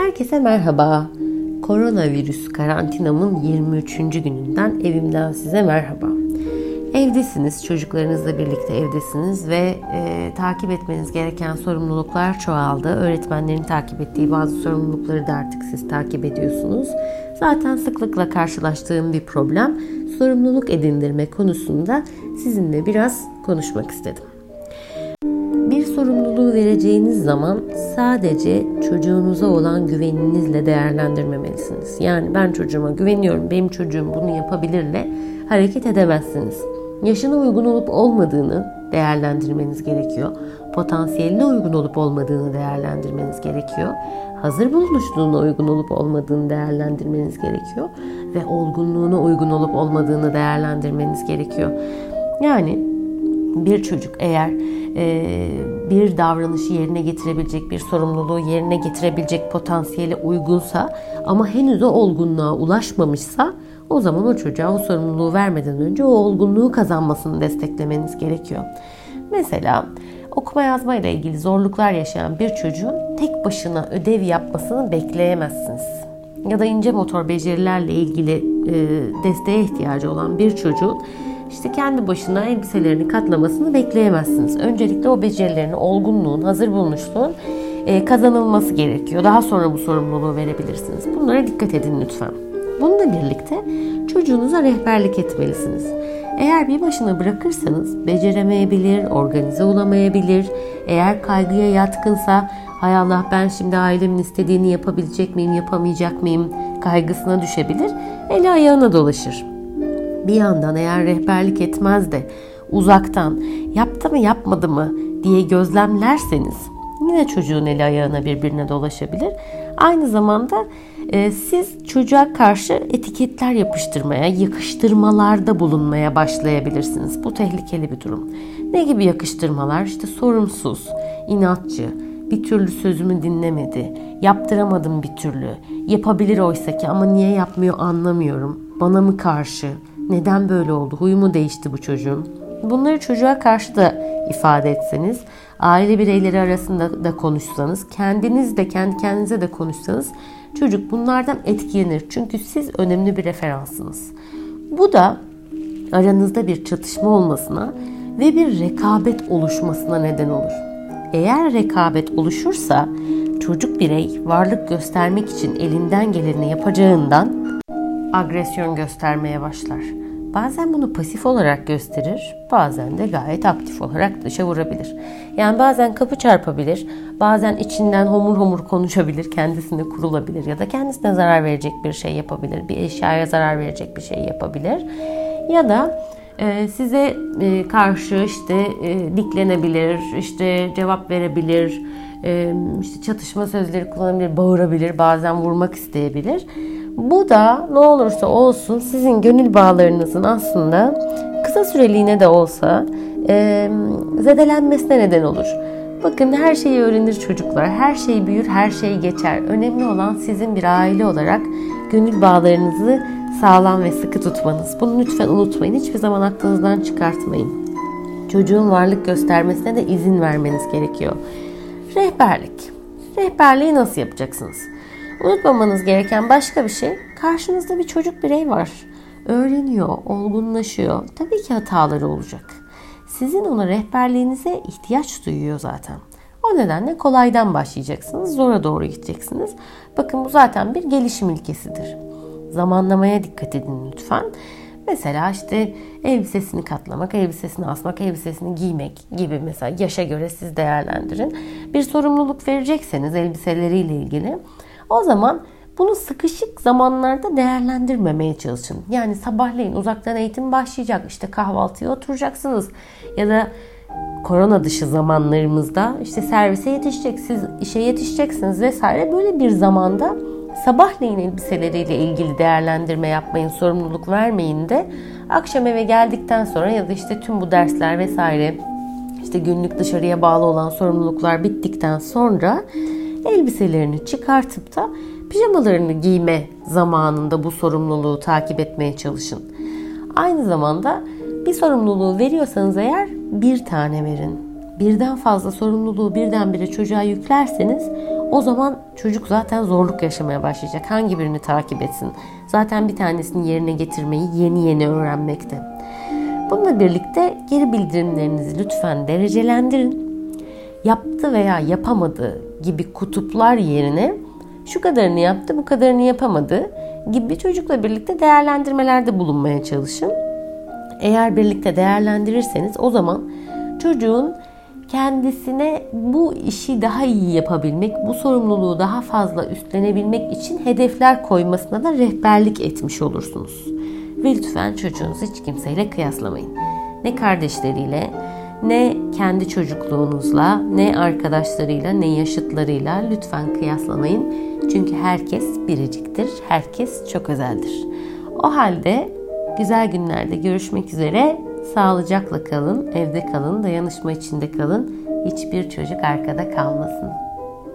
Herkese merhaba. Koronavirüs karantinamın 23. gününden evimden size merhaba. Evdesiniz, çocuklarınızla birlikte evdesiniz ve e, takip etmeniz gereken sorumluluklar çoğaldı. Öğretmenlerin takip ettiği bazı sorumlulukları da artık siz takip ediyorsunuz. Zaten sıklıkla karşılaştığım bir problem sorumluluk edindirme konusunda sizinle biraz konuşmak istedim. Sorumluluğu vereceğiniz zaman sadece çocuğunuza olan güveninizle değerlendirmemelisiniz. Yani ben çocuğuma güveniyorum, benim çocuğum bunu yapabilirle hareket edemezsiniz. Yaşına uygun olup olmadığını değerlendirmeniz gerekiyor. Potansiyeline uygun olup olmadığını değerlendirmeniz gerekiyor. Hazır bulunuşluğuna uygun olup olmadığını değerlendirmeniz gerekiyor. Ve olgunluğuna uygun olup olmadığını değerlendirmeniz gerekiyor. Yani bir çocuk eğer e, bir davranışı yerine getirebilecek, bir sorumluluğu yerine getirebilecek potansiyele uygunsa ama henüz o olgunluğa ulaşmamışsa o zaman o çocuğa o sorumluluğu vermeden önce o olgunluğu kazanmasını desteklemeniz gerekiyor. Mesela okuma yazma ile ilgili zorluklar yaşayan bir çocuğun tek başına ödev yapmasını bekleyemezsiniz. Ya da ince motor becerilerle ilgili e, desteğe ihtiyacı olan bir çocuğun işte kendi başına elbiselerini katlamasını bekleyemezsiniz. Öncelikle o becerilerini, olgunluğun, hazır bulunuşluğun e, kazanılması gerekiyor. Daha sonra bu sorumluluğu verebilirsiniz. Bunlara dikkat edin lütfen. Bununla birlikte çocuğunuza rehberlik etmelisiniz. Eğer bir başına bırakırsanız beceremeyebilir, organize olamayabilir. Eğer kaygıya yatkınsa hay Allah ben şimdi ailemin istediğini yapabilecek miyim, yapamayacak mıyım kaygısına düşebilir. Eli ayağına dolaşır. Bir yandan eğer rehberlik etmez de uzaktan yaptı mı yapmadı mı diye gözlemlerseniz yine çocuğun eli ayağına birbirine dolaşabilir. Aynı zamanda e, siz çocuğa karşı etiketler yapıştırmaya, yakıştırmalarda bulunmaya başlayabilirsiniz. Bu tehlikeli bir durum. Ne gibi yakıştırmalar? İşte sorumsuz, inatçı, bir türlü sözümü dinlemedi, yaptıramadım bir türlü, yapabilir oysa ki ama niye yapmıyor anlamıyorum, bana mı karşı, neden böyle oldu, huyu mu değişti bu çocuğun? Bunları çocuğa karşı da ifade etseniz, aile bireyleri arasında da konuşsanız, kendiniz de kendi kendinize de konuşsanız çocuk bunlardan etkilenir. Çünkü siz önemli bir referansınız. Bu da aranızda bir çatışma olmasına ve bir rekabet oluşmasına neden olur. Eğer rekabet oluşursa çocuk birey varlık göstermek için elinden geleni yapacağından agresyon göstermeye başlar. Bazen bunu pasif olarak gösterir, bazen de gayet aktif olarak dışa vurabilir. Yani bazen kapı çarpabilir, bazen içinden homur homur konuşabilir, kendisine kurulabilir ya da kendisine zarar verecek bir şey yapabilir, bir eşyaya zarar verecek bir şey yapabilir. Ya da e, size e, karşı işte e, diklenebilir, işte cevap verebilir, işte çatışma sözleri kullanabilir, bağırabilir, bazen vurmak isteyebilir. Bu da ne olursa olsun sizin gönül bağlarınızın aslında kısa süreliğine de olsa e, zedelenmesine neden olur. Bakın her şeyi öğrenir çocuklar, her şey büyür, her şey geçer. Önemli olan sizin bir aile olarak gönül bağlarınızı sağlam ve sıkı tutmanız. Bunu lütfen unutmayın, hiçbir zaman aklınızdan çıkartmayın. Çocuğun varlık göstermesine de izin vermeniz gerekiyor. Rehberlik. Rehberliği nasıl yapacaksınız? Unutmamanız gereken başka bir şey, karşınızda bir çocuk birey var. Öğreniyor, olgunlaşıyor. Tabii ki hataları olacak. Sizin ona rehberliğinize ihtiyaç duyuyor zaten. O nedenle kolaydan başlayacaksınız, zora doğru gideceksiniz. Bakın bu zaten bir gelişim ilkesidir. Zamanlamaya dikkat edin lütfen. Mesela işte elbisesini katlamak, elbisesini asmak, elbisesini giymek gibi mesela yaşa göre siz değerlendirin. Bir sorumluluk verecekseniz elbiseleriyle ilgili o zaman bunu sıkışık zamanlarda değerlendirmemeye çalışın. Yani sabahleyin uzaktan eğitim başlayacak. İşte kahvaltıya oturacaksınız. Ya da korona dışı zamanlarımızda işte servise yetişecek, siz işe yetişeceksiniz vesaire. Böyle bir zamanda sabahleyin elbiseleriyle ilgili değerlendirme yapmayın, sorumluluk vermeyin de akşam eve geldikten sonra ya da işte tüm bu dersler vesaire işte günlük dışarıya bağlı olan sorumluluklar bittikten sonra elbiselerini çıkartıp da pijamalarını giyme zamanında bu sorumluluğu takip etmeye çalışın. Aynı zamanda bir sorumluluğu veriyorsanız eğer bir tane verin. Birden fazla sorumluluğu birdenbire çocuğa yüklerseniz O zaman çocuk zaten zorluk yaşamaya başlayacak. Hangi birini takip etsin? Zaten bir tanesini yerine getirmeyi yeni yeni öğrenmekte. Bununla birlikte geri bildirimlerinizi lütfen derecelendirin. Yaptı veya yapamadı gibi kutuplar yerine şu kadarını yaptı, bu kadarını yapamadı gibi çocukla birlikte değerlendirmelerde bulunmaya çalışın. Eğer birlikte değerlendirirseniz o zaman çocuğun kendisine bu işi daha iyi yapabilmek, bu sorumluluğu daha fazla üstlenebilmek için hedefler koymasına da rehberlik etmiş olursunuz. Ve lütfen çocuğunuzu hiç kimseyle kıyaslamayın. Ne kardeşleriyle, ne kendi çocukluğunuzla, ne arkadaşlarıyla, ne yaşıtlarıyla lütfen kıyaslamayın. Çünkü herkes biriciktir, herkes çok özeldir. O halde güzel günlerde görüşmek üzere. Sağlıcakla kalın, evde kalın, dayanışma içinde kalın. Hiçbir çocuk arkada kalmasın.